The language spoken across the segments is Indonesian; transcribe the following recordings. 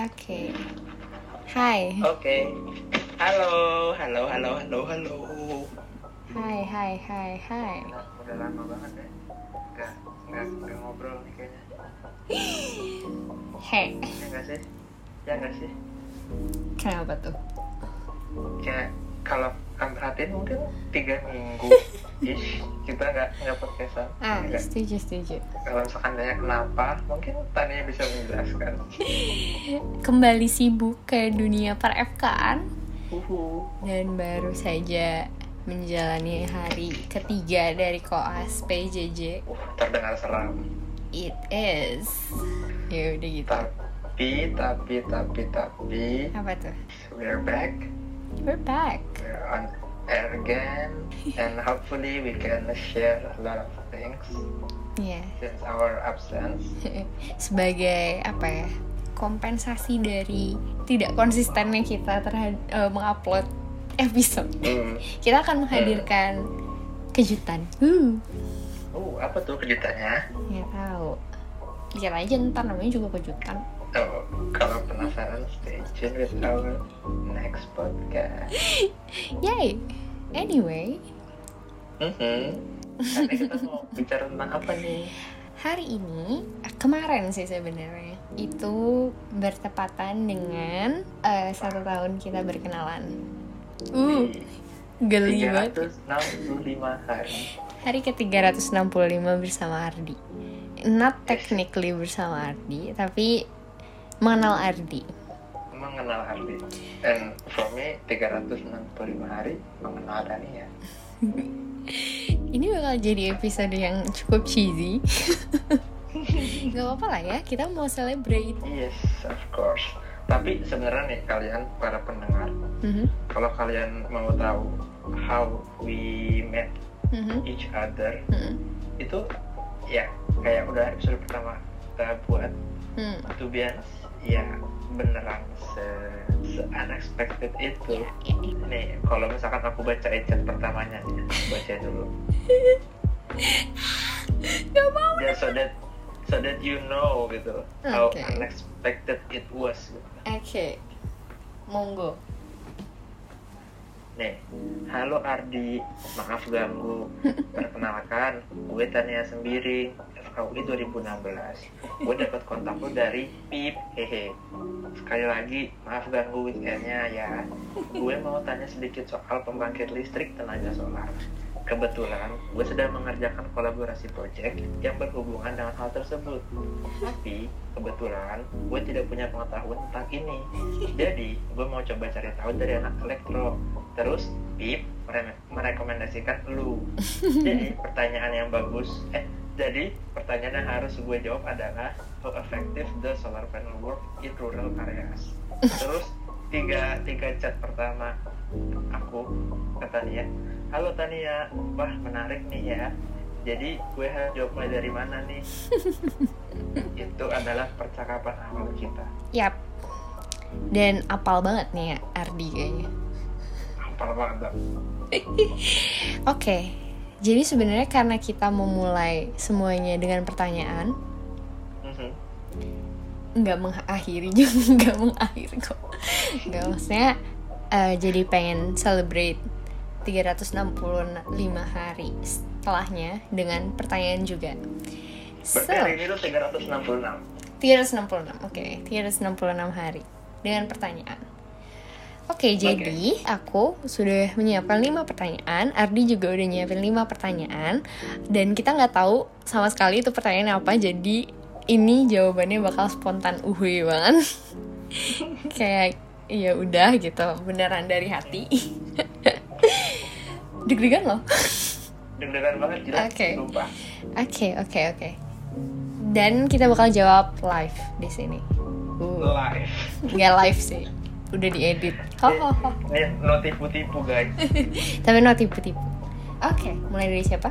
Oke. Hai. Oke. Halo, halo, halo, halo, halo. Hai, hai, hai, hai. Udah, udah lama banget ya. Nggak, nggak ngobrol nih kayaknya. Hei. Ya nggak sih? Ya nggak sih? Kenapa tuh? Kayak kalau kamu perhatiin mungkin tiga minggu ish kita nggak nggak podcastan. Ah, Ya setuju, setuju. Kalau misalkan tanya kenapa, mungkin Tania bisa menjelaskan. Kembali sibuk ke dunia per FK-an dan baru saja menjalani hari ketiga dari koas PJJ. Uh, terdengar seram. It is. Ya udah gitu. Tapi, tapi, tapi, tapi, Apa tuh? we're back. We're back. We're on again, and hopefully we can share a lot of things Ya. since our absence. Sebagai apa ya? Kompensasi dari tidak konsistennya kita terhadap mengupload episode. Hmm. Kita akan menghadirkan kejutan. Uh, Uh, apa tuh kejutannya? ya tahu. Lihat aja ntar namanya juga kejutan. Oh, kalau penasaran, stay tune with our next podcast. Yay. Anyway, Mhm. Hari kita mau bicara tentang apa nih? hari ini kemarin sih sebenarnya itu bertepatan dengan eh, satu tahun kita berkenalan. Uh, geli banget. 365 hari. Hari ke-365 bersama Ardi. Not technically bersama Ardi, tapi mengenal Ardi. Mengenal Ardi. And for me, 365 hari mengenal Tania. Ini bakal jadi episode yang cukup cheesy. Gak apa-apa lah ya, kita mau celebrate. Yes, of course. Tapi sebenarnya nih kalian para pendengar, Mhm, kalau kalian mau tahu how we met mhm, each other, mhm, itu ya kayak udah episode pertama kita buat. mhm. To be honest, ya beneran se, se unexpected itu. Ya, ya. Nih, kalau misalkan aku baca chat pertamanya baca dulu. Gak mau. Ya so that so that you know gitu how Okay. unexpected it was. Oke, monggo. Nih, halo Ardi, maaf ganggu. Perkenalkan, gue Tania Sembiring, FKUI 2016. Gue dapat kontak lu dari PIP, hehe. Sekali lagi, maaf ganggu weekendnya ya. Gue mau tanya sedikit soal pembangkit listrik tenaga solar. Kebetulan, gue sedang mengerjakan kolaborasi proyek yang berhubungan dengan hal tersebut. Tapi, kebetulan, gue tidak punya pengetahuan tentang ini. Jadi, gue mau coba cari tahu dari anak elektro. Terus, Pip mere- merekomendasikan lu. Jadi, pertanyaan yang bagus. Eh, jadi, pertanyaan yang harus gue jawab adalah how effective the solar panel work in rural areas. Terus, tiga, tiga chat pertama aku ke Tania. Halo Tania, wah menarik nih ya. Jadi gue harus jawab mulai dari mana nih? Itu adalah percakapan awal kita. Yap. Dan apal banget nih ya Ardi kayaknya. Apal banget. Oke. Jadi sebenarnya karena kita memulai semuanya dengan pertanyaan, Mhm. nggak mengakhiri juga nggak mengakhiri kok nggak maksudnya eh, jadi pengen celebrate 365 hari setelahnya dengan pertanyaan juga so Berarti hari ini tuh 366. 366 oke 366 hari dengan pertanyaan Oke, jadi aku sudah menyiapkan 5 pertanyaan, Ardi juga udah nyiapin 5 pertanyaan, dan kita nggak tahu sama sekali itu pertanyaan apa, jadi ini jawabannya bakal spontan uhui banget. Kayak ya udah gitu, beneran dari hati. Deg-degan loh. Deg-degan banget jelas. Oke. Oke, oke, oke. Dan kita bakal jawab live di sini. Uh, Live. nggak live sih, udah diedit. Hahaha. Ini no tipu-tipu guys. Tapi no tipu-tipu. Oke, mulai dari siapa?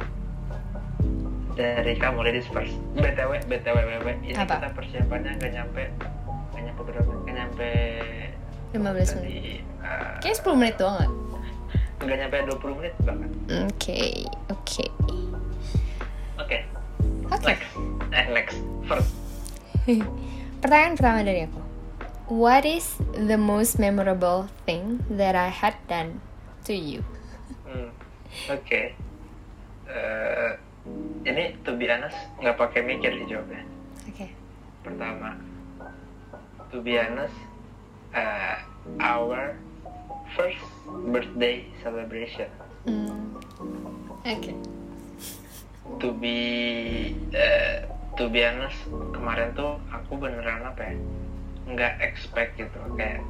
Dari kamu ladies first. BTW, BTW, BTW. Ini Apa? kita persiapannya nggak nyampe, nggak nyampe berapa? Nggak nyampe 15 menit. tadi, eh, Kayak 10 menit doang nggak? nggak nyampe 20 menit bahkan. Oke, oke. Oke. Oke. Next. Eh next. First. Pertanyaan pertama dari aku. What is the most memorable thing that I had done to you? Hmm, Oke. Eh, ini to be honest nggak pakai mikir dijawabnya. Oke. Pertama, to be honest, uh, our first birthday celebration. Hmm. Oke. To be uh, to be honest, kemarin tuh aku beneran apa ya? Nggak expect gitu kayak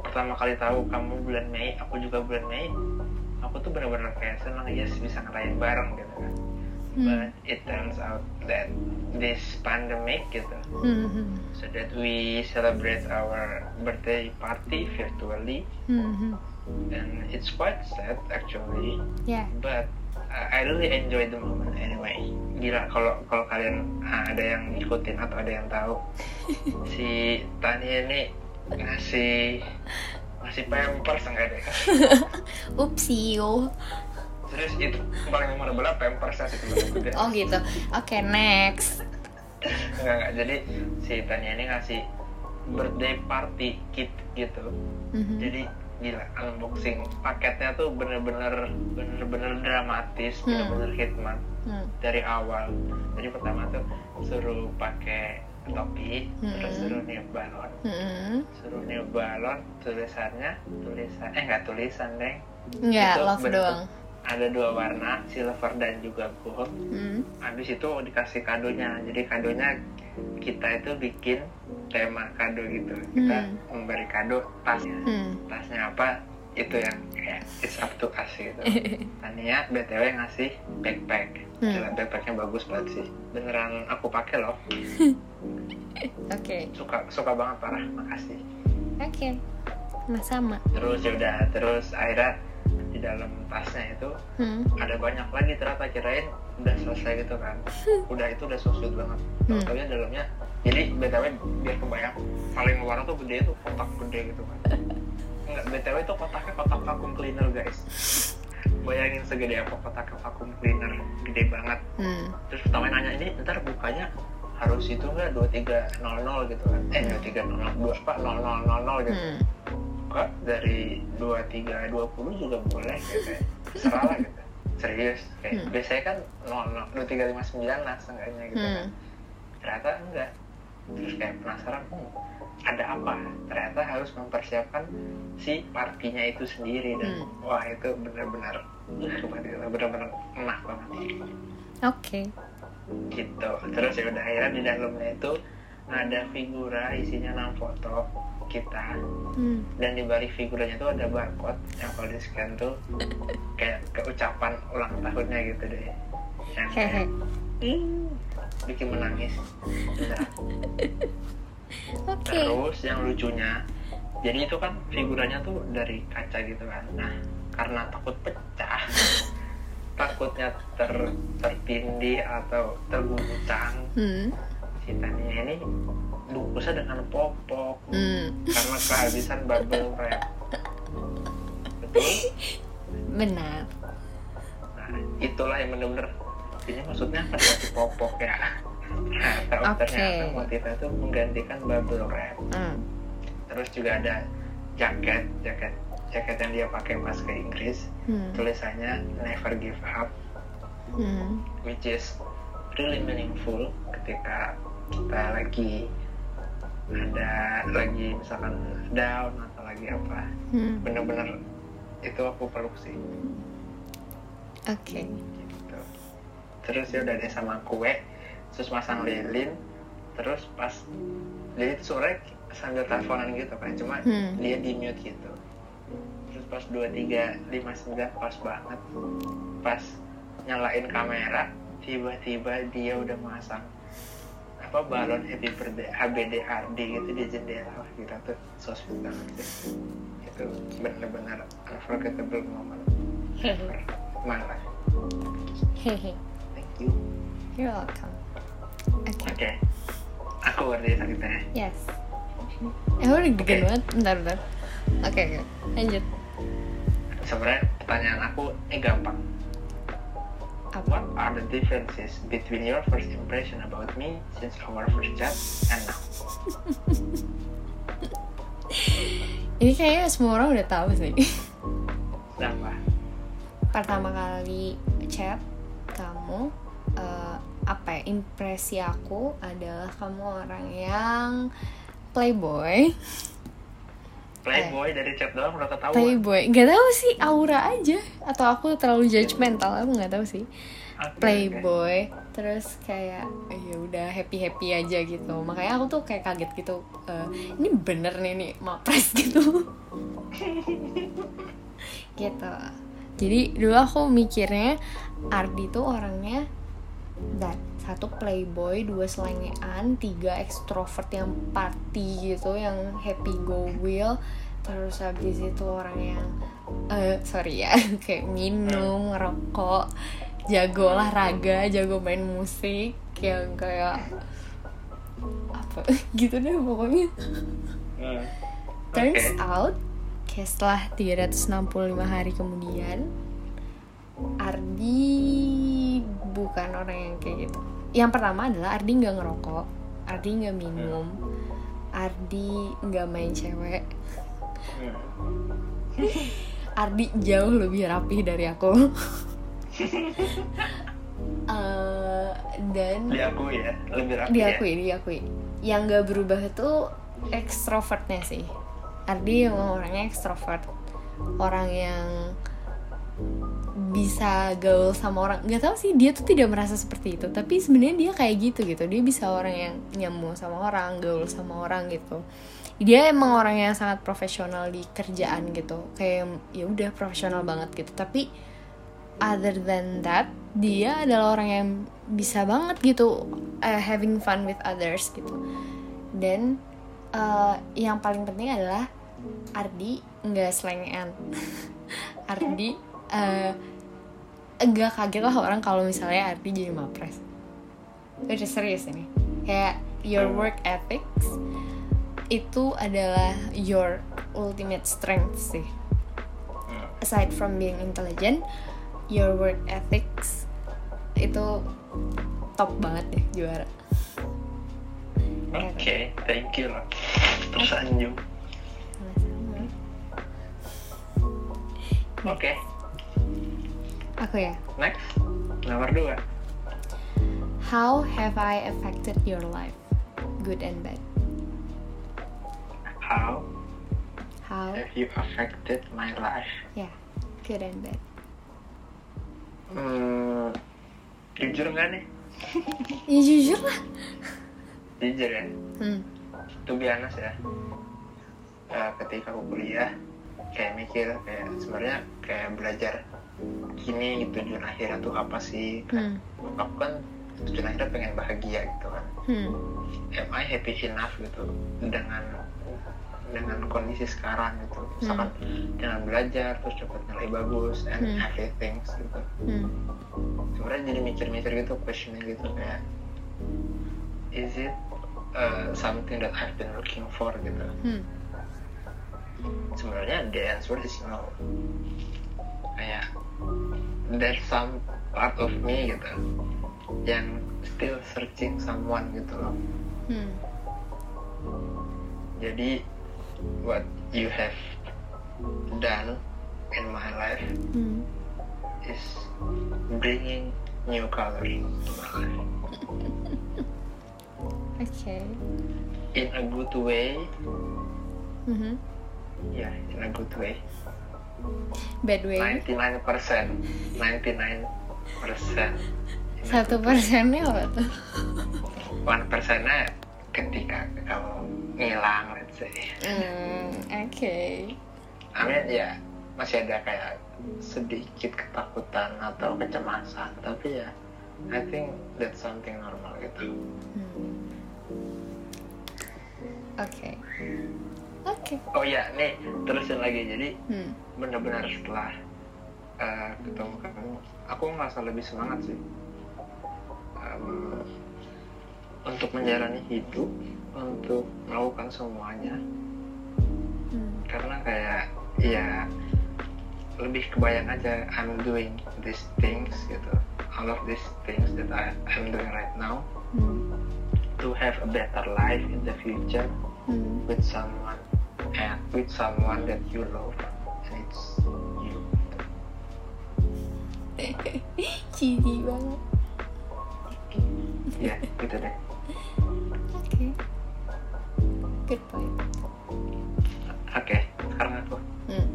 pertama kali tahu kamu bulan Mei, aku juga bulan Mei. Aku tuh bener-bener kayak senang yes bisa ngerayain bareng gitu kan. Hmm. But it turns out that this pandemic gitu Hmm. so that we celebrate our birthday party virtually Hmm. and it's quite sad actually Yeah. but I really enjoy the moment anyway gila kalau kalau kalian uh, ada yang ngikutin atau ada yang tahu si Tania ini ngasih ngasih pampers enggak deh Upsio. Terus itu paling memorable pampersnya sih sebenarnya Oh gitu. Oke, next. enggak enggak jadi si Tania ini ngasih birthday party kit gitu Mhm. jadi gila unboxing paketnya tuh bener-bener bener-bener dramatis Hmm. bener-bener hikmat Hmm. dari awal jadi pertama tuh suruh pakai topi Hmm. terus suruh niup balon Hmm. suruh niup balon tulisannya tulisan eh nggak tulisan deng Enggak, love bentuk- doang. Ada dua warna silver dan juga gold Hmm. habis itu dikasih kadonya jadi kadonya kita itu bikin tema kado gitu kita Hmm. memberi kado tasnya Hmm. tasnya apa itu yang kayak it's up to us gitu Tania btw ngasih backpack Hmm. Gila, backpacknya bagus banget sih beneran aku pakai loh Oke. suka suka banget parah makasih Oke. Nah, sama. terus ya udah terus akhirnya di dalam tasnya itu Hmm. ada banyak lagi ternyata kirain udah selesai gitu kan. Udah itu udah sweet banget. Hmm. tapi dalamnya jadi btw biar kebayang paling luar tuh gede tuh kotak gede gitu kan. Enggak btw itu kotaknya kotak vacuum cleaner guys. Bayangin segede apa kotak vacuum cleaner gede banget. Hmm. terus pertama nanya ini ntar bukanya harus itu enggak? 2300 gitu kan. Eh 2300 dua apa 0000 gitu. Hmm. Kok dari 2320 juga boleh gitu ya. Terserah lah gitu. Serius. Kayak Hmm. biasanya kan 00 2359 lah seenggaknya gitu kan. Hmm. Ternyata enggak. Terus kayak penasaran, hmm, ada apa? Ternyata harus mempersiapkan si partinya itu sendiri dan Hmm. wah itu benar-benar benar-benar enak banget Oke. gitu. Terus ya udah akhirnya di dalamnya itu ada figura isinya 6 foto kita Hmm. dan di balik figuranya tuh ada barcode yang kalau di scan tuh kayak keucapan ulang tahunnya gitu deh yang kayak bikin menangis Beneran. Oke. terus yang lucunya jadi itu kan figuranya tuh dari kaca gitu kan nah karena takut pecah takutnya ter tertindih atau terguncang Hmm. Si Tania ini bungkusnya dengan popok Hmm. karena kehabisan bubble wrap betul Benar. nah itulah yang bener-bener ini maksudnya apa dikasih popok ya ternyata Oke. ternyata motifnya itu menggantikan bubble wrap Hmm. terus juga ada jaket jaket jaket yang dia pakai pas ke Inggris Hmm. tulisannya never give up Hmm. which is really meaningful ketika kita lagi ada lagi misalkan down atau lagi apa Hmm. bener-bener itu aku peluk sih Oke. gitu terus ya udah deh sama kue terus masang lilin terus pas jadi itu sore sambil teleponan gitu kan cuma Hmm. dia di mute gitu terus pas dua tiga lima sembilan pas banget pas nyalain kamera tiba-tiba dia udah masang apa balon happy birthday HBDRD gitu di jendela gila tuh so sweet banget sih itu bener-bener unforgettable moment Hehe. thank you You're welcome. Oke. oke aku ngerti sakitnya Yes. Eh, udah deg-degan Oke. banget. Bentar, bentar. Oke, oke. Lanjut. sebenarnya pertanyaan aku ini gampang Apa? What are the differences between your first impression about me since our first chat and now? Ini kayaknya semua orang udah tahu sih. Kenapa? Pertama kali chat kamu eh, apa ya impresi aku adalah kamu orang yang playboy Playboy dari chat doang udah ketahuan. playboy. Nggak tahu sih aura aja. Atau aku terlalu judgmental aku nggak tahu sih. Playboy terus kayak ya udah happy happy aja gitu. Makanya aku tuh kayak kaget gitu eh, ini bener nih nih mapres gitu. Gitu. Jadi dulu aku mikirnya Ardi tuh orangnya that satu playboy dua selengean tiga ekstrovert yang party gitu yang happy go will. Terus habis itu orang yang eh sorry ya kayak minum ngerokok jago olahraga jago main musik yang kayak apa gitu deh pokoknya. Hmm. turns out kayak setelah 365 hari kemudian Ardi bukan orang yang kayak gitu. Yang pertama adalah Ardi nggak ngerokok Ardi nggak minum Ardi nggak main cewek. Ardi jauh lebih rapi dari aku. Eh, dan Diakui ya, lebih rapi diakui diakui. Yang gak berubah itu ekstrovertnya sih. Ardi emang orangnya ekstrovert orang yang bisa gaul sama orang. Nggak tahu sih dia tuh tidak merasa seperti itu. Tapi sebenarnya dia kayak gitu gitu. Dia bisa orang yang nyambung sama orang gaul sama orang gitu. Dia emang orang yang sangat profesional di kerjaan gitu. Kayak ya udah profesional banget gitu. Tapi other than that dia adalah orang yang bisa banget gitu uh, having fun with others gitu. Dan uh, yang paling penting adalah Ardi nggak selengean Ardi uh, enggak kaget lah orang kalau misalnya Ardi jadi mapres. Udah serius ini. Kayak your work ethics itu adalah your ultimate strength sih. Aside from being intelligent your work ethics itu top banget deh juara. Oke, thank you lah. Tersanjung. Oke, aku ya next. Nomor dua. how have I affected your life good and bad How how have you affected my life? ya good and bad Hmm, jujur nggak nih? ya jujur lah Jujur ya. hmm. Be honest ya. Eh, ketika aku kuliah, kayak mikir kayak sebenarnya kayak belajar gini tujuan akhirnya tuh apa sih? Hmm. Aku kan tujuan akhirnya pengen bahagia gitu kan. Hmm. am I happy enough gitu dengan dengan kondisi sekarang gitu misalkan dengan belajar terus dapat nilai bagus and Hmm. everything gitu Hmm. sebenarnya jadi mikir-mikir gitu questioning gitu kayak is it uh, something that I've been looking for gitu Hmm. sebenarnya the answer is no kayak there's some part of me gitu yang still searching someone gitu loh Hmm. Jadi what you have done in my life Hmm. is bringing new color to my life Okay. in a good way. Mhm. Yeah, in a good way. Bad way. 99 persen, 99 persen. Satu persennya apa tuh? One persennya ketika kamu ngilang, let's say. Hmm. Oke. I mean ya masih ada kayak sedikit ketakutan atau kecemasan, tapi ya I think that's something normal gitu. Hmm. Oke. Oke. Oh ya, nih terusin lagi. Jadi Hmm. benar-benar setelah uh, ketemu kamu, aku ngerasa lebih semangat sih Um, untuk menjalani hidup, untuk melakukan semuanya. Hmm. Karena kayak ya lebih kebayang aja I'm doing these things gitu, all of these things that I, I'm doing right now Hmm. to have a better life in the future Hmm. with someone and with someone that you love and it's you Cici banget. ya gitu deh Oke. Good point. oke sekarang aku Hmm.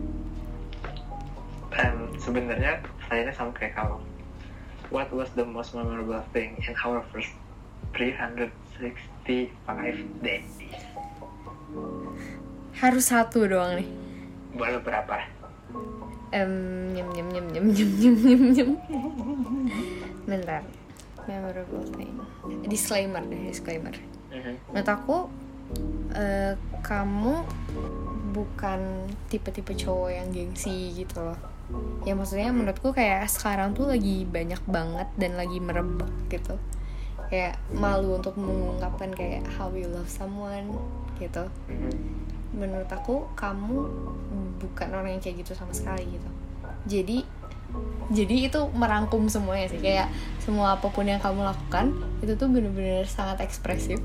Em, sebenarnya saya sama kayak kamu what was the most memorable thing in our first 365 days Harus satu doang nih. boleh berapa Em, nyem nyem nyem nyem nyem nyem nyem nyem. Bentar. Memorable thing. Disclaimer deh, disclaimer. Mhm. Menurut aku eh, kamu bukan tipe-tipe cowok yang gengsi gitu loh. Ya maksudnya menurutku kayak sekarang tuh lagi banyak banget dan lagi merebak gitu. Kayak malu untuk mengungkapkan kayak how you love someone gitu. Menurut aku kamu bukan orang yang kayak gitu sama sekali gitu. Jadi jadi itu merangkum semuanya sih. Kayak semua apa pun yang kamu lakukan itu tuh bener-bener sangat ekspresif.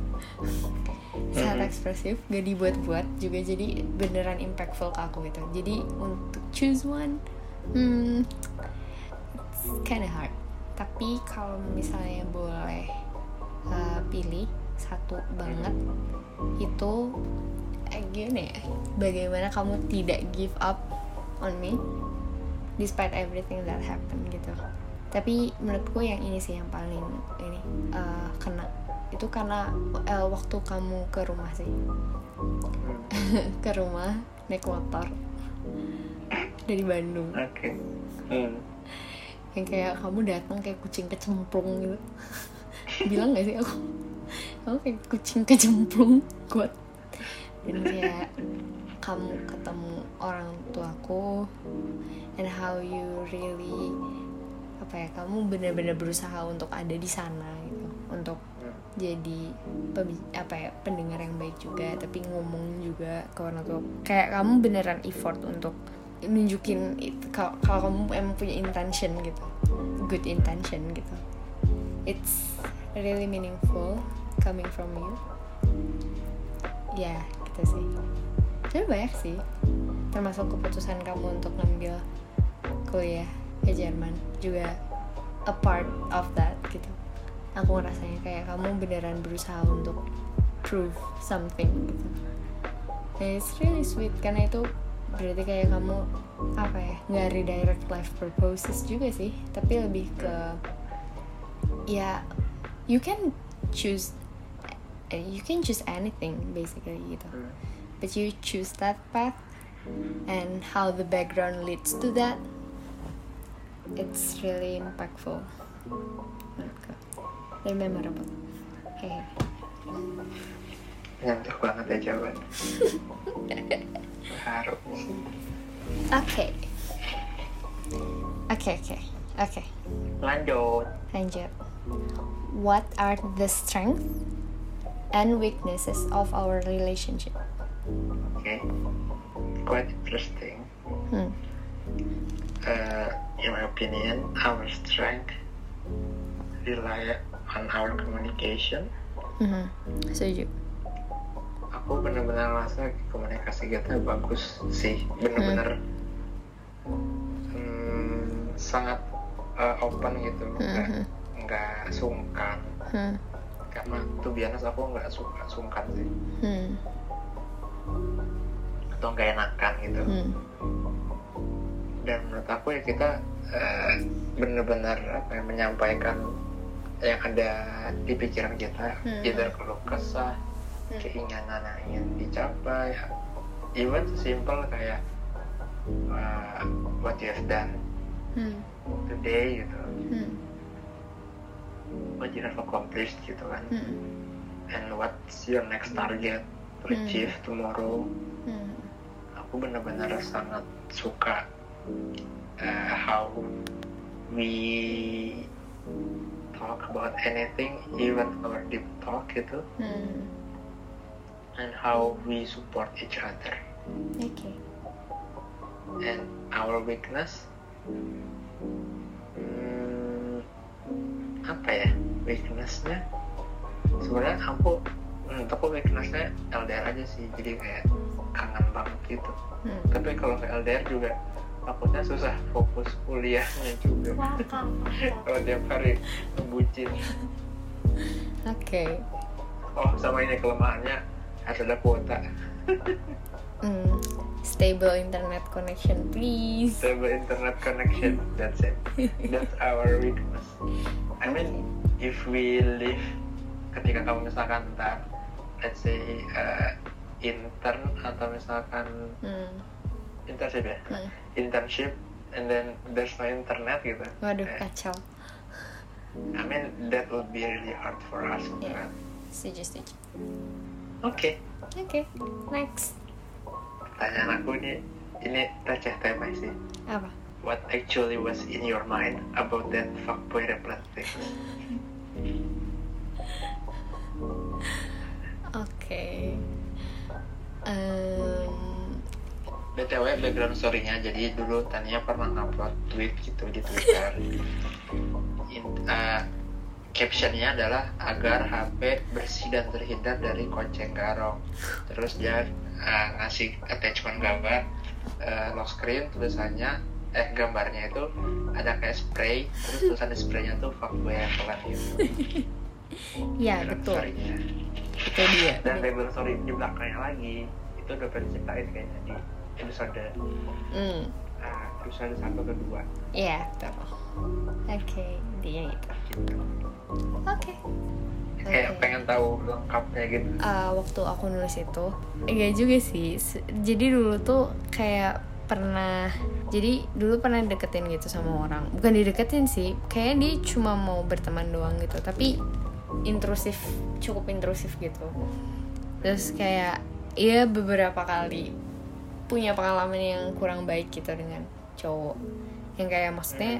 Sangat ekspresif gak dibuat-buat juga jadi beneran impactful ke aku gitu. Jadi untuk choose one hmm it's kinda hard. Tapi kalau misalnya boleh uh, pilih satu banget itu eh, gimana ya? Bagaimana kamu tidak give up on me despite everything that happened gitu. Tapi menurutku yang ini sih yang paling ini uh, kena. Itu karena uh, waktu kamu ke rumah sih. Ke rumah naik motor. Dari Bandung. Oke. Hmm. yang kayak kamu datang kayak kucing kecemplung gitu. Bilang gak sih aku? Kamu kayak kucing kecemplung kuat dan kayak kamu ketemu orang tuaku and how you really apa ya kamu benar-benar berusaha untuk ada di sana gitu. Untuk jadi apa ya pendengar yang baik juga tapi ngomong juga ke orang tua. Kayak kamu beneran effort untuk nunjukin kalau kamu emang punya intention gitu. Good intention gitu. It's really meaningful coming from you. Ya gitu sih. Tapi banyak sih. Termasuk keputusan kamu untuk ngambil kuliah ke Jerman juga a part of that gitu. Aku ngerasanya kayak kamu beneran berusaha untuk prove something gitu. And it's really sweet karena itu berarti kayak kamu apa ya nggak redirect life purposes juga sih. Tapi lebih ke ya you can choose you can choose anything basically gitu Hmm. but you choose that path and how the background leads to that it's really impactful. Dan memorable. Hehe nyentuh banget ya jawaban. Haru. Oke oke oke oke lanjut. Lanjut. What are the strengths and weaknesses of our relationship oke quite interesting hmm. uh, in my opinion, our strength rely on our communication. Mhm. setuju Aku benar-benar merasa komunikasi kita bagus sih, benar-benar hmm, sangat uh, open gitu, nggak Mhm. nggak sungkan. hmm. Karena tuh biasa aku nggak suka sungkan sih, Hmm. atau nggak enakan gitu. Hmm. dan menurut aku ya kita eh, benar-benar apa ya, menyampaikan yang ada di pikiran kita Hmm. either keluh kesah Hmm. keinginan yang ingin dicapai even simple kayak uh, what you have done Hmm. today gitu Hmm. What you have accomplished gitu kan Hmm. and what's your next target to Hmm. achieve tomorrow Hmm. aku benar-benar sangat suka uh, how we talk about anything, even our deep talk gitu, Hmm. and how we support each other. Oke. And our weakness, hmm, apa ya weaknessnya? Sebenarnya aku, menurut aku weaknessnya LDR aja sih, jadi kayak kangen banget gitu Hmm. tapi kalau ke LDR juga takutnya susah fokus kuliahnya juga kalau tiap hari ngebucin Oke. oh sama ini kelemahannya harus ada kuota Hmm. Stable internet connection, please. stable internet connection that's it that's our weakness I mean if we live ketika kamu misalkan ntar let's say uh, intern atau misalkan Hmm. internship ya Hmm. internship and then there's no internet gitu Waduh, Eh, kacau. I mean that would be really hard for us Yeah. kan Setuju, setuju. oke Oke, next. pertanyaan aku ini ini receh temeh sih Apa? what actually was in your mind about that fuckboy replant thing Oke. Em, BTW background story-nya jadi dulu Tania pernah upload tweet gitu di Twitter. In, uh, captionnya adalah agar HP bersih dan terhindar dari koceng garong. Terus dia uh, ngasih attachment gambar uh, lock screen tulisannya eh gambarnya itu ada kayak spray terus tulisan di spraynya tuh fuckboy pelan gitu. ya Background betul. story-nya. Itu dia. Dan background story di belakangnya lagi itu udah pernah diceritain kayaknya di episode Hmm. uh, episode satu ke dua. Iya, betul. Oke, dia itu. gitu. Oke. kayak Oke. pengen tahu lengkapnya gitu Uh, waktu aku nulis itu, enggak juga sih. Jadi dulu tuh kayak pernah jadi dulu pernah deketin gitu sama orang. Bukan dideketin sih kayak dia cuma mau berteman doang gitu tapi intrusif cukup intrusif gitu. Terus kayak iya beberapa kali punya pengalaman yang kurang baik gitu dengan cowok. Yang kayak maksudnya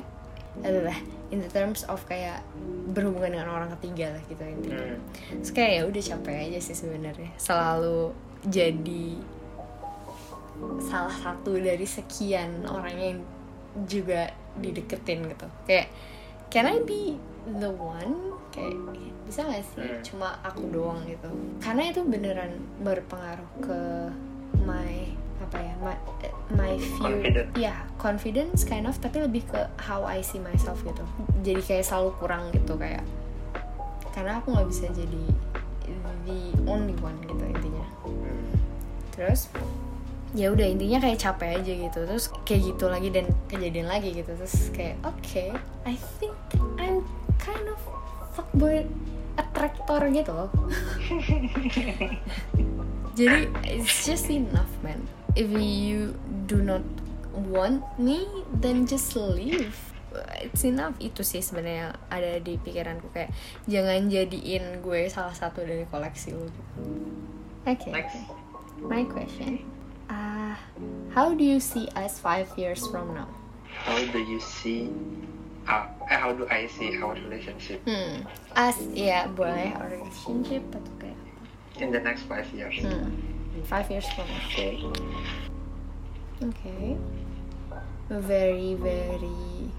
adalah in the terms of kayak berhubungan dengan orang ketiga lah gitu intinya. Hmm. Terus kayak ya udah capek aja sih sebenarnya. Selalu jadi salah satu dari sekian orang yang juga dideketin gitu kayak can I be the one kayak bisa gak sih Hmm. cuma aku doang gitu karena itu beneran berpengaruh ke my apa ya my, my view Confident. ya confidence kind of tapi lebih ke how I see myself gitu jadi kayak selalu kurang gitu kayak karena aku nggak bisa jadi the only one gitu intinya Hmm. terus ya udah intinya kayak capek aja gitu terus kayak gitu lagi dan kejadian lagi gitu terus kayak oke I think I'm kind of fuckboy attractor gitu loh jadi it's just enough man if you do not want me then just leave it's enough itu sih sebenarnya ada di pikiranku kayak jangan jadiin gue salah satu dari koleksi lo gitu. Oke. Next. My question. Uh, how do you see us five years from now? how do you see uh, how do I see our relationship Hmm. Us, ya boleh our relationship atau kayak in the next five years hmm. Five years from now. okay Okay. Very very.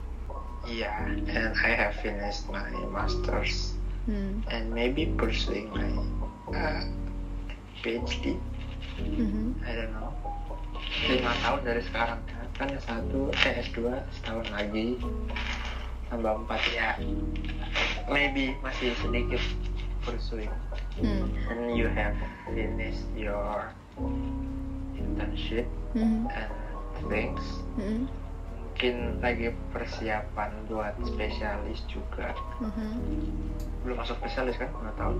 yeah and I have finished my masters Hmm. and maybe pursuing my uh, PhD Mhm. I don't know lima tahun dari sekarang kan yang satu eh S2 setahun lagi tambah empat ya maybe masih sedikit pursuing Hmm. and you have finished your internship Mhm. and things Mhm. mungkin lagi persiapan buat spesialis juga Mhm. belum masuk spesialis kan nggak tahu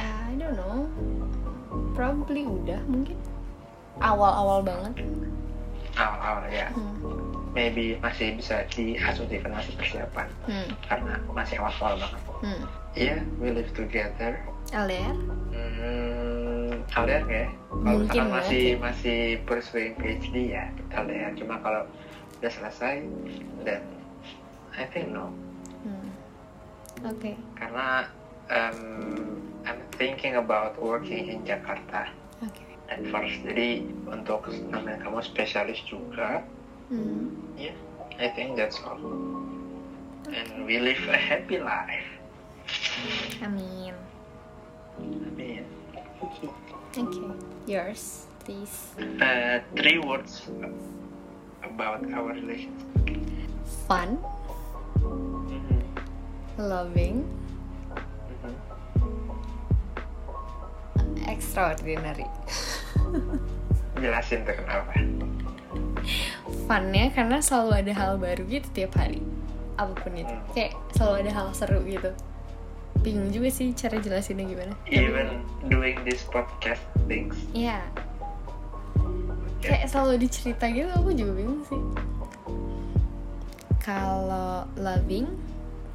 I don't know. Probably udah mungkin. Awal-awal banget. awal-awal ya Hmm. maybe masih bisa diasumsikan masih persiapan Hmm. karena masih awal-awal banget Hmm. iya we live together LDR? Hmm, LDR ya? Kalau misalkan masih ya. masih pursuing PhD ya LDR. Cuma kalau udah selesai, then I think no. Hmm. Oke. Karena um, I'm thinking about working in Jakarta. At first. Jadi untuk namanya kamu spesialis juga, Hmm. ya, I think that's all. And we live a happy life. Amin. I mean, Oke. Yours. please. Uh, three words about our relationship. Fun, Mhm, loving, mhm. extraordinary. Jelasin tuh kenapa? Funnya karena selalu ada hal baru gitu tiap hari. Apa pun itu. Hmm. Kayak selalu ada hal seru gitu. Bingung juga sih cara jelasinnya gimana. Even doing this podcast things. Iya. Kayak selalu dicerita gitu aku juga bingung sih. Kalau loving,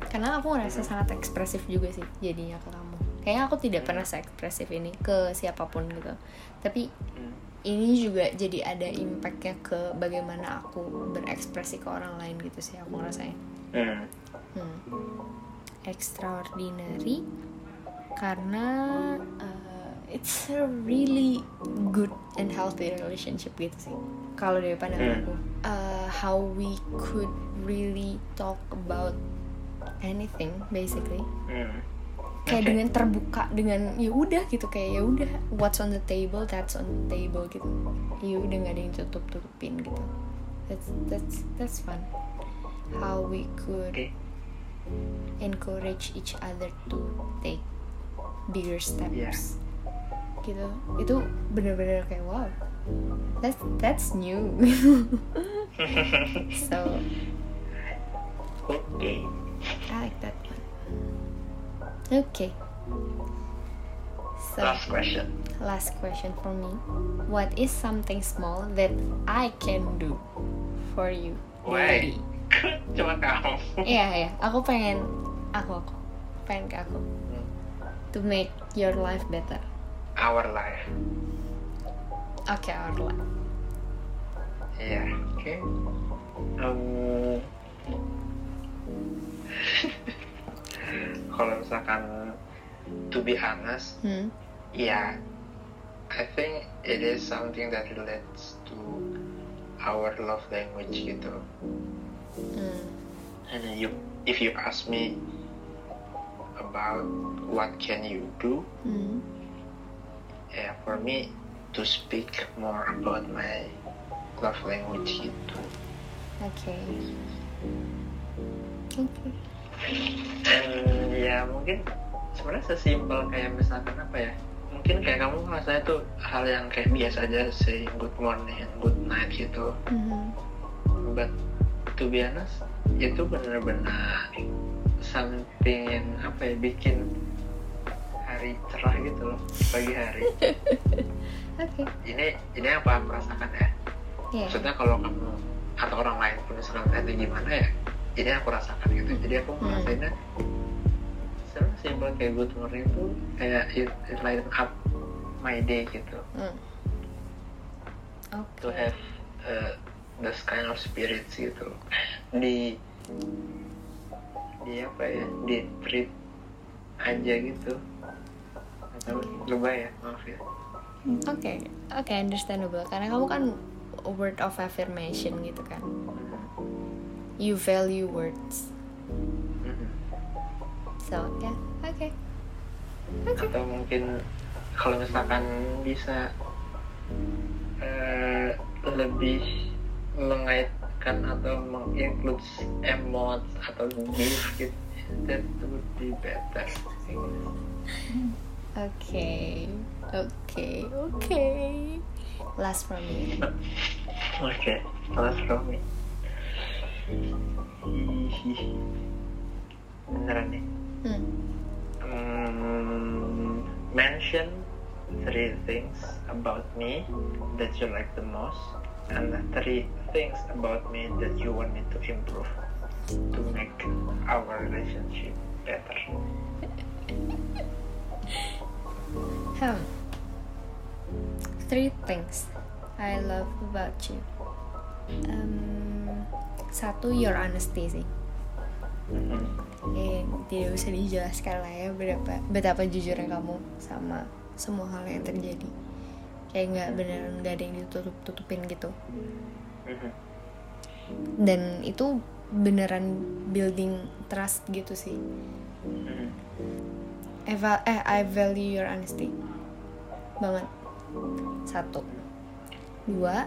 karena aku ngerasa sangat ekspresif juga sih jadinya ke kamu. Kayaknya aku tidak pernah se-ekspresif ini ke siapa pun gitu. Tapi Hmm. ini juga jadi ada impactnya ke bagaimana aku berekspresi ke orang lain gitu sih aku ngerasanya. Hmm. Hmm. Extraordinary karena uh, it's a really good and healthy relationship gitu sih. Kalau dari pandangan Hmm. aku, uh, how we could really talk about anything basically. Hmm. Kayak dengan terbuka dengan ya udah gitu kayak ya udah what's on the table that's on the table gitu. Ya udah nggak ada yang tutup tutupin gitu. That's that's that's fun. How we could encourage each other to take bigger steps Iya. gitu itu bener-bener kayak wow that's that's new so Oke. I like that one okay so Last question. last question for me what is something small that I can do for you Why? Cuma kamu. Iya ya, aku pengen aku aku pengen ke aku to make your life better. Our life. Oke, our life. Iya. Oke. Um, Kalau misalkan to be honest, Hmm. yeah, I think it is something that relates to our love language gitu. Hmm. And you, if you ask me about what can you do, Hmm. yeah, for me to speak more about my love language gitu. Oke. Oke. And ya mungkin sebenarnya sesimpel kayak misalkan apa ya? Mungkin kayak kamu rasanya tuh hal yang kayak biasa aja saying good morning and good night gitu. Mhm. But to be honest, itu benar-benar something yang apa ya bikin hari cerah gitu loh pagi hari. Oke. Ini ini apa aku rasakan ya. Iya. Maksudnya kalau kamu atau orang lain pun misalkan tanya gimana ya, ini aku rasakan gitu. Jadi aku Hmm. ngerasainnya sebenarnya simpel kayak good morning tuh kayak it, it lighten up my day gitu. Hmm. To Oke. have uh, this kind of spirits gitu di di apa ya di treat aja gitu atau lebay ya maaf ya Oke. Oke, understandable. Karena kamu kan word of affirmation gitu kan. You value words. Mhm. So, ya, oke. Oke. atau mungkin kalau misalkan bisa eh, lebih mengaitkan atau menginclude emot atau gift gitu that would be better Oke. Oke. Oke. Last from me. oke last from me. beneran Hmm. Hmm, mention three things about me that you like the most and three things about me that you want me to improve to make our relationship better Hmm. Three things I love about you. Um, satu, your honesty sih. Mhm. Eh, tidak usah dijelaskan lah ya berapa betapa jujurnya kamu sama semua hal yang terjadi. Kayak nggak beneran nggak ada yang ditutup tutupin gitu. Dan itu beneran building trust gitu sih. Eva, eh, I value your honesty banget. Satu. dua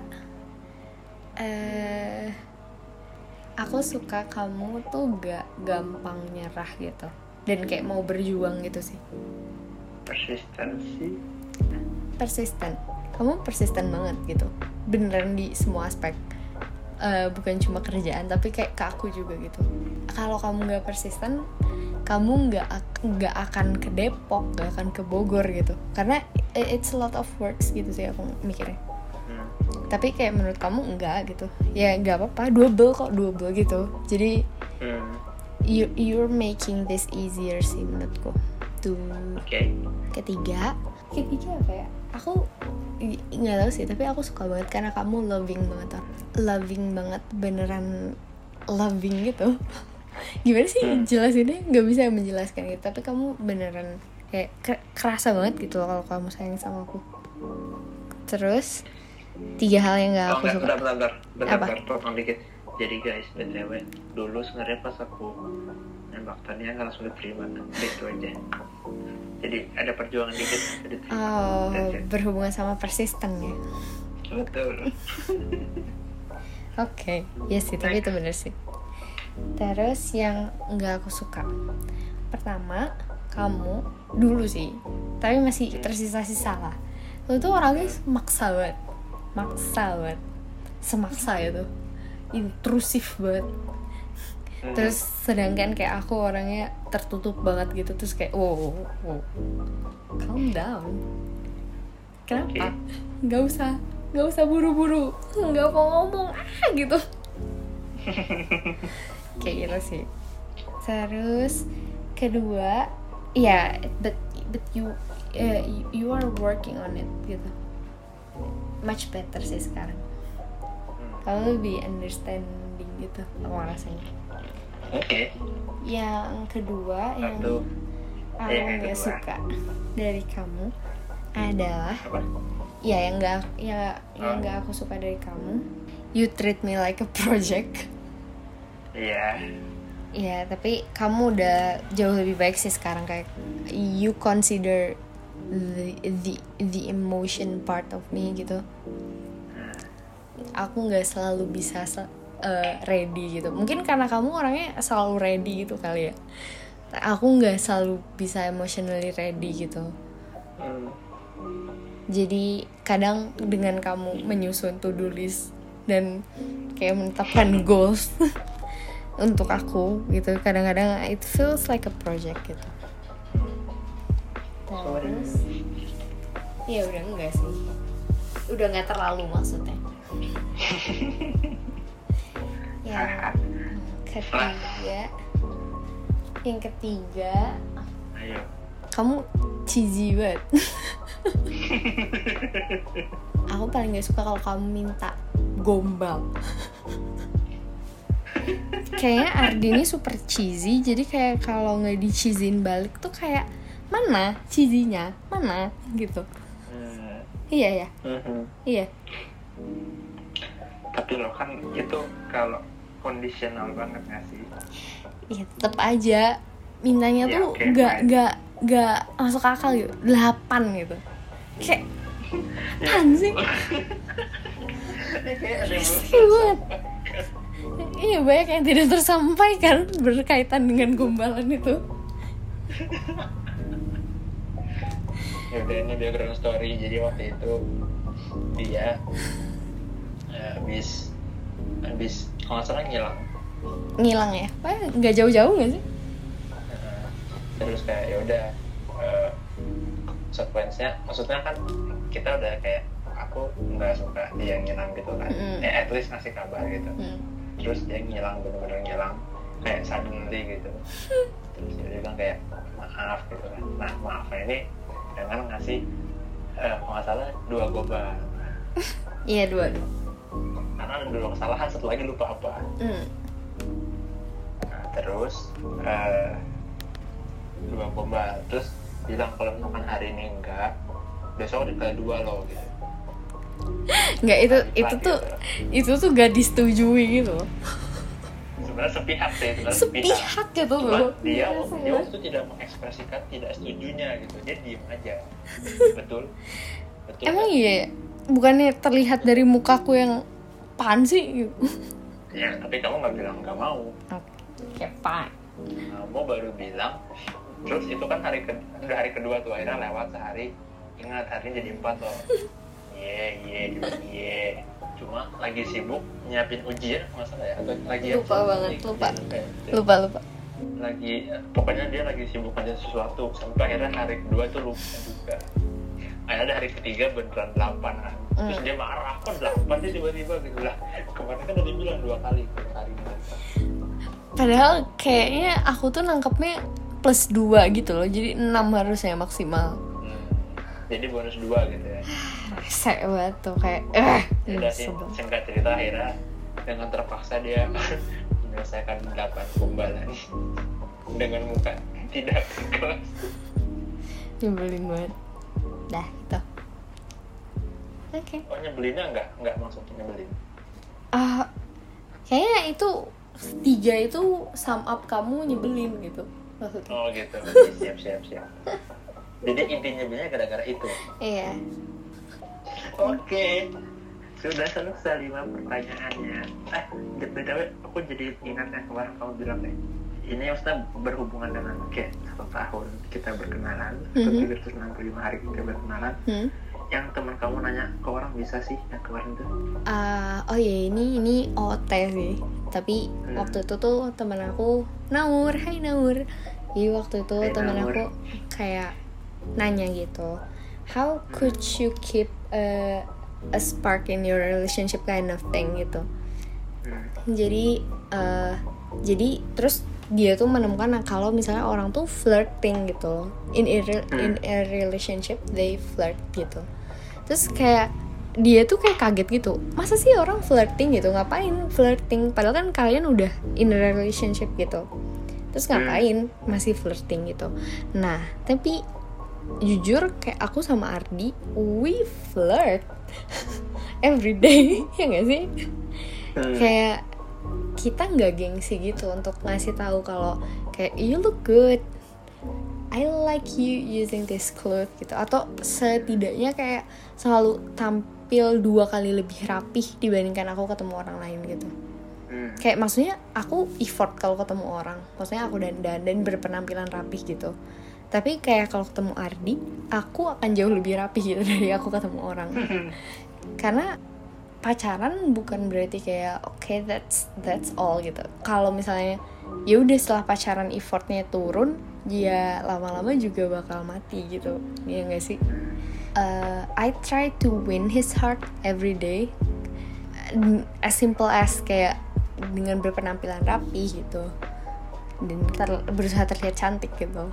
eh aku suka kamu tuh gak gampang nyerah gitu. Dan kayak mau berjuang gitu sih. Persistensi. Persisten. Kamu persisten banget gitu. Beneran di semua aspek. Eh, bukan cuma kerjaan tapi kayak ke aku juga gitu. Kalau kamu nggak persisten kamu nggak ak- nggak akan ke Depok nggak akan ke Bogor gitu. Karena it's a lot of works gitu sih aku mikirnya. Tapi kayak menurut kamu enggak gitu. Ya nggak apa-apa double kok double gitu. Jadi Hmm. you you're making this easier sih menurutku. Tuh. Oke. Ketiga. Ketiga apa ya? Aku nggak tahu sih tapi aku suka banget karena kamu loving banget loving banget beneran loving gitu. Gimana sih Hmm. jelasinnya? Nggak bisa menjelaskan gitu tapi kamu beneran kayak ker- kerasa banget gitu loh kalau kamu sayang sama aku. Terus tiga hal yang nggak oh aku enggak suka. bentar bentar bentar Apa? bentar dikit. Jadi guys btw dulu sebenarnya pas aku nembak Tania nggak langsung diterima itu aja. Jadi ada perjuangan dikit ada diterima oh berhubungan sama persisten ya? Betul. Oke, ya sih, tapi itu bener sih. Terus yang nggak aku suka, pertama kamu dulu sih, tapi masih tersisa-sisa lah. Lu tuh orangnya maksa banget, maksa banget, semaksa itu, intrusif banget. Hmm. Terus sedangkan kayak aku orangnya tertutup banget gitu, terus kayak wow, wow, calm down. Kenapa? Gak usah, gak usah buru-buru, nggak mau ngomong ah gitu. kayak gitu sih. Terus kedua, ya, but but you uh, you are working on it gitu. Much better sih sekarang. Hmm. Kamu lebih understanding gitu, aku rasanya. oke Yang kedua yang satu aku yang nggak kedua. suka dari kamu adalah apa ya yang nggak ya yang Oh. nggak aku suka dari kamu you treat me like a project iya ya tapi kamu udah jauh lebih baik sih sekarang kayak you consider the the, the emotion part of me gitu. Aku nggak selalu bisa eh, ready gitu. Mungkin karena kamu orangnya selalu ready gitu kali ya. Aku nggak selalu bisa emotionally ready gitu. Jadi kadang dengan kamu menyusun to do list dan kayak menetapkan goals untuk aku gitu kadang-kadang it feels like a project gitu terus ya udah enggak sih. Udah nggak terlalu maksudnya. Yang ketiga. Yang ketiga. Ayo. Kamu cheesy banget. Aku paling gak suka kalau kamu minta gombal. Kayaknya Ardi ini super cheesy jadi kayak kalau nggak di cheesyin balik tuh kayak mana cheesy-nya mana gitu Hmm. iya ya Mhm. iya tapi lo kan itu kalau kondisional banget gak sih iya tetap aja mintanya Ya, tuh oke, nggak fine. nggak nggak masuk akal gitu delapan gitu kayak apaan sih banget. Iya banyak yang tidak tersampaikan berkaitan dengan gombalan itu. ya udah ini background story jadi waktu itu dia eh, habis habis kalau salah ngilang Ngilang ya? Wah, nggak jauh-jauh nggak sih? Eh, terus kayak ya udah eh, konsekuensinya maksudnya kan kita udah kayak aku nggak suka dia ngilang gitu kan Mm-mm. eh at least ngasih kabar gitu Hmm. terus dia ngilang bener-bener ngilang kayak suddenly gitu terus dia bilang kayak maaf gitu kan nah maafnya ini dengan ngasih eh, kalau nggak salah dua gobal Iya dua. karena ada dua kesalahan satu lagi lupa apa Hmm. nah, terus eh, dua gombal terus bilang kalau misalkan hari ini enggak besok ada kedua loh gitu Nggak itu itu tuh itu tuh gak disetujui gitu. Sebenarnya sepihak sih sebenarnya Sepihak. Gitu Cuma loh. dia Iya, dia waktu tidak mengekspresikan tidak setujunya gitu. Dia diem aja. Betul. Betul Emang kan? iya ya? bukannya terlihat dari mukaku yang pan sih? Gitu. ya tapi kamu nggak bilang nggak mau. Oke fine. Kamu baru bilang terus itu kan hari ke udah hari kedua tuh akhirnya lewat sehari. Ingat hari jadi empat loh. Iya iya iya cuma lagi sibuk nyiapin ujian masalah ya? Atau lagi Lupa banget, lupa. gitu. lupa lupa. Lagi pokoknya dia lagi sibuk aja sesuatu. Sampai akhirnya hari kedua itu lupa juga. Akhirnya ada hari ketiga beneran delapan. Kan terus Hmm. dia marah kok delapan sih tiba-tiba? Gitu lah. Kemarin kan udah bilang dua kali dua kali. Padahal kayaknya aku tuh nangkepnya plus 2 gitu loh. Jadi 6 harusnya maksimal. Hmm. jadi bonus dua gitu ya rese banget tuh kayak eh Ya udah sih sebel. singkat cerita akhirnya dengan terpaksa dia menyelesaikan delapan kumbalan dengan muka tidak ikhlas nyebelin banget. Dah gitu. Oke. Oh nyebelinnya enggak enggak maksudnya nyebelin? Ah kayaknya itu tiga itu sum up kamu nyebelin gitu maksudnya. Oh gitu. Siap siap siap. Jadi intinya nyebelinnya gara-gara itu? Iya Oke, sudah selesai lima pertanyaannya. Eh, btw, aku jadi ingat yang kemarin kamu bilang deh. Ini maksudnya berhubungan dengan kayak satu tahun kita berkenalan, atau Mhm. 365 hari kita berkenalan. hmm. Yang teman kamu nanya ke orang bisa sih yang kemarin tuh. Ah, oh iya ini ini OT sih tapi Hmm. waktu itu tuh temen aku Naur Hai Naur jadi waktu itu Naur. aku kayak nanya gitu how could you keep a, a spark in your relationship kind of thing gitu. Hmm. jadi eh, jadi terus dia tuh menemukan kalau misalnya orang tuh flirting gitu loh. in a, re- in a relationship they flirt gitu. Terus kayak dia tuh kayak kaget gitu. Masa sih orang flirting gitu? Ngapain flirting? Padahal kan kalian udah in a relationship gitu. Terus ngapain masih flirting gitu? Nah tapi jujur kayak aku sama Ardi we flirt every day ya gak sih? Hmm. kayak kita nggak gengsi gitu untuk ngasih tahu kalau kayak you look good. I like you using this clothes gitu. Atau setidaknya kayak selalu tampil dua kali lebih rapih dibandingkan aku ketemu orang lain gitu. Hmm. kayak maksudnya aku effort kalau ketemu orang. Maksudnya aku dandan dan berpenampilan rapih gitu tapi kayak kalau ketemu Ardi aku akan jauh lebih rapih gitu dari aku ketemu orang. Karena pacaran bukan berarti kayak oke that's that's all gitu. Kalau misalnya ya udah setelah pacaran effortnya turun dia lama-lama juga bakal mati gitu. Ya nggak sih? Uh, I try to win his heart every day as simple as kayak dengan berpenampilan rapi gitu. Dan ter- berusaha terlihat cantik gitu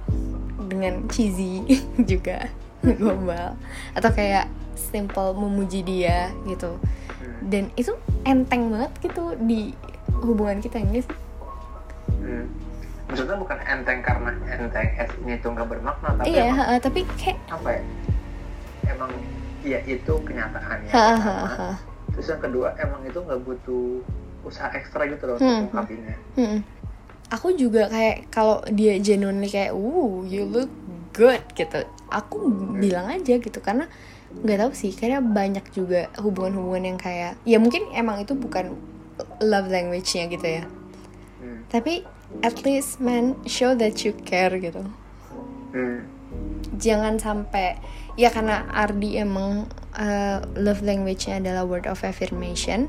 dengan cheesy juga gombal atau kayak simple memuji dia gitu Hmm. dan itu enteng banget gitu di hubungan kita sih Hmm. Maksudnya bukan enteng karena enteng es ini tuh nggak bermakna, tapi iya emang ha, tapi kayak apa ya? Emang ya itu kenyataannya. ha, ha, ha. Terus yang kedua emang itu nggak butuh usaha ekstra gitu loh Hmm. untuk ungkapinnya. Mm-mm. Aku juga kayak kalau dia genuinely kayak uh you look good gitu aku bilang aja gitu karena nggak tahu sih karena banyak juga hubungan-hubungan yang kayak ya mungkin emang itu bukan love language-nya gitu ya Hmm. tapi at least man show that you care gitu Hmm. jangan sampai ya karena Ardi emang uh, love language-nya adalah word of affirmation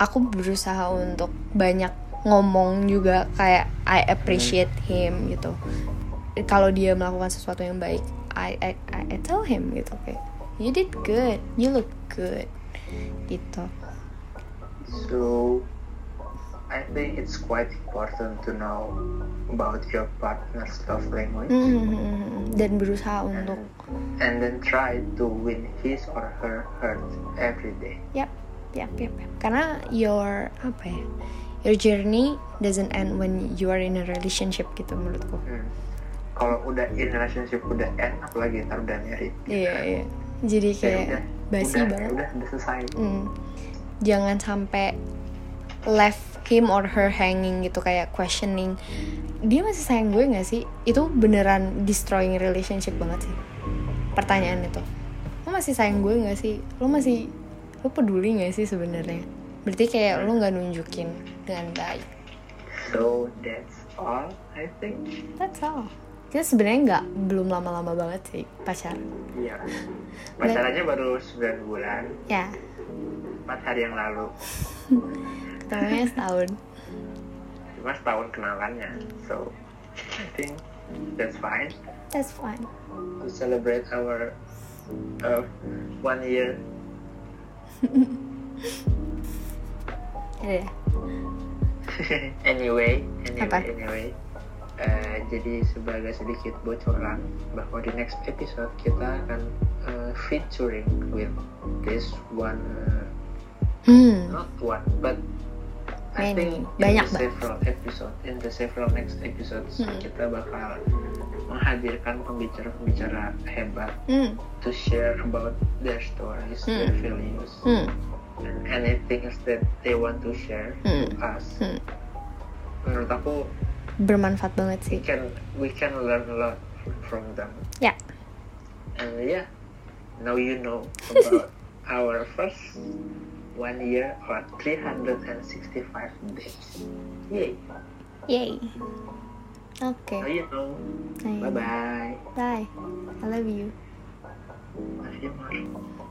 aku berusaha untuk banyak ngomong juga kayak I appreciate him gitu kalau dia melakukan sesuatu yang baik I I, I tell him gitu kayak you did good you look good gitu So I think it's quite important to know about your partner's love language Hmm, dan berusaha untuk and then try to win his or her heart every day. Yap, yap, yap, yap. Karena your apa ya? Your journey doesn't end when you are in a relationship gitu menurutku. Hmm. Kalau udah in relationship udah end, apalagi ntar udah married. Iya, iya. Jadi Ya kayak udah, basi udah, banget. Udah, udah selesai. Hmm. Jangan sampai left him or her hanging gitu kayak questioning dia masih sayang gue gak sih itu beneran destroying relationship banget sih pertanyaan itu lo masih sayang gue gak sih lo masih lo peduli gak sih sebenarnya berarti kayak lo nggak nunjukin dengan baik. So that's all I think. That's all. Kita sebenarnya nggak belum lama-lama banget sih pacar. Iya. Pacarannya baru 9 bulan. Ya. 4 hari yang lalu. Ketemunya setahun. Cuma setahun kenalannya so I think that's fine. That's fine. To celebrate our uh, one year ya anyway anyway Apa? anyway uh, jadi sebagai sedikit bocoran bahwa di next episode kita akan uh, featuring with this one uh, hmm not one but I think Banyak in the banget. several episode in the several next episodes Hmm. kita bakal menghadirkan pembicara-pembicara hebat hmm to share about their stories, Hmm. their values, hmm and anything else that they want to share Hmm. to us. hmm Menurut aku bermanfaat banget we sih can we can learn a lot from them. ya And yeah, now you know about our first one year or 365 days. Yay! yay oke Now you know. Bye bye. bye I love you Love you more.